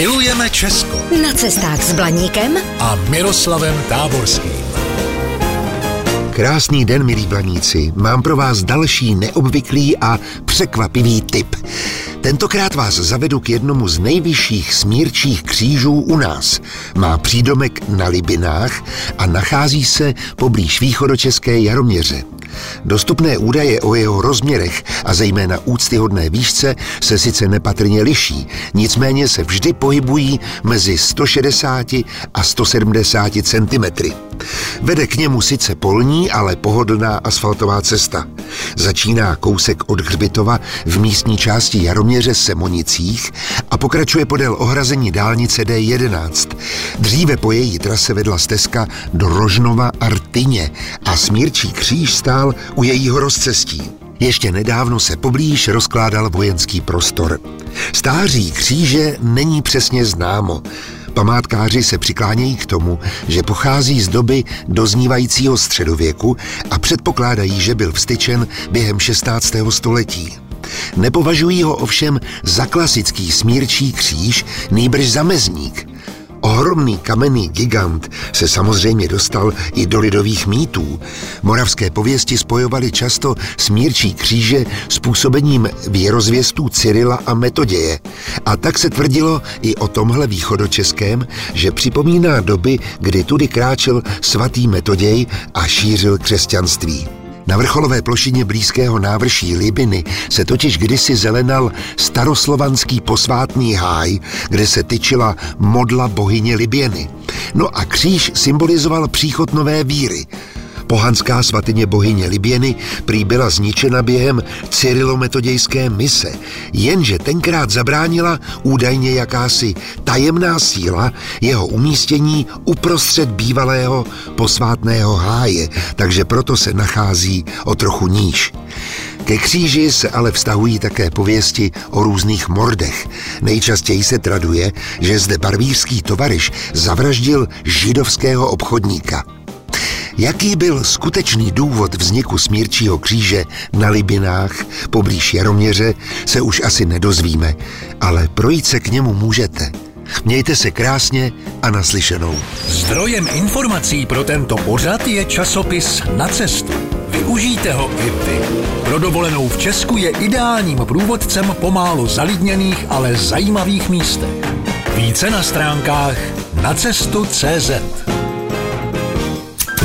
Milujeme Česko Na cestách s Blaníkem a Miroslavem Táborským. Krásný den, milí blaníci. Mám pro vás další neobvyklý a překvapivý tip. Tentokrát vás zavedu k jednomu z nejvyšších smírčích křížů u nás. Má přídomek na Libinách a nachází se poblíž východočeské Jaroměře. Dostupné údaje o jeho rozměrech a zejména úctyhodné výšce se sice nepatrně liší, nicméně se vždy pohybují mezi 160 a 170 cm. Vede k němu sice polní, ale pohodlná asfaltová cesta. Začíná kousek od Hřbitova v místní části Jaroměře Semonicích a pokračuje podél ohrazení dálnice D11. Dříve po její trase vedla stezka do Rožnova a Rtyně a Smírčí kříž stál u jejího rozcestí. Ještě nedávno se poblíž rozkládal vojenský prostor. Stáří kříže není přesně známo. Památkáři se přiklánějí k tomu, že pochází z doby doznívajícího středověku a předpokládají, že byl vstyčen během 16. století. Nepovažují ho ovšem za klasický smírčí kříž, nýbrž za mezník. Ohromný kamenný gigant se samozřejmě dostal i do lidových mýtů. Moravské pověsti spojovaly často smírčí kříže s působením věrozvěstů Cyrila a Metoděje. A tak se tvrdilo i o tomhle východočeském, že připomíná doby, kdy tudy kráčel svatý Metoděj a šířil křesťanství. Na vrcholové plošině blízkého návrší Libiny se totiž kdysi zelenal staroslovanský posvátný háj, kde se tyčila modla bohyně Liběny. No a kříž symbolizoval příchod nové víry. Pohanská svatyně bohyně Liběny prý byla zničena během cyrilometodějské mise, jenže tenkrát zabránila údajně jakási tajemná síla jeho umístění uprostřed bývalého posvátného háje, takže proto se nachází o trochu níž. Ke kříži se ale vztahují také pověsti o různých mordech. Nejčastěji se traduje, že zde barvířský tovariš zavraždil židovského obchodníka. Jaký byl skutečný důvod vzniku smírčího kříže na Libinách poblíž Jaroměře, se už asi nedozvíme, ale projít se k němu můžete. Mějte se krásně a naslyšenou. Zdrojem informací pro tento pořad je časopis Na cestu. Využijte ho i vy. Pro dovolenou v Česku je ideálním průvodcem pomálu zalidněných, ale zajímavých místech. Více na stránkách nacestu.cz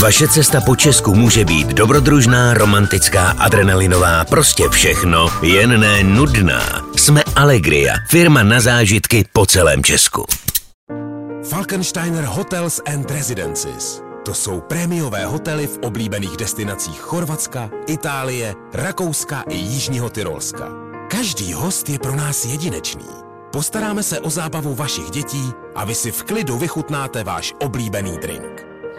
Vaše cesta po Česku může být dobrodružná, romantická, adrenalinová, prostě všechno, jen ne nudná. Jsme Allegria, firma na zážitky po celém Česku. Falkensteiner Hotels and Residences. To jsou prémiové hotely v oblíbených destinacích Chorvatska, Itálie, Rakouska i Jižního Tyrolska. Každý host je pro nás jedinečný. Postaráme se o zábavu vašich dětí a vy si v klidu vychutnáte váš oblíbený drink.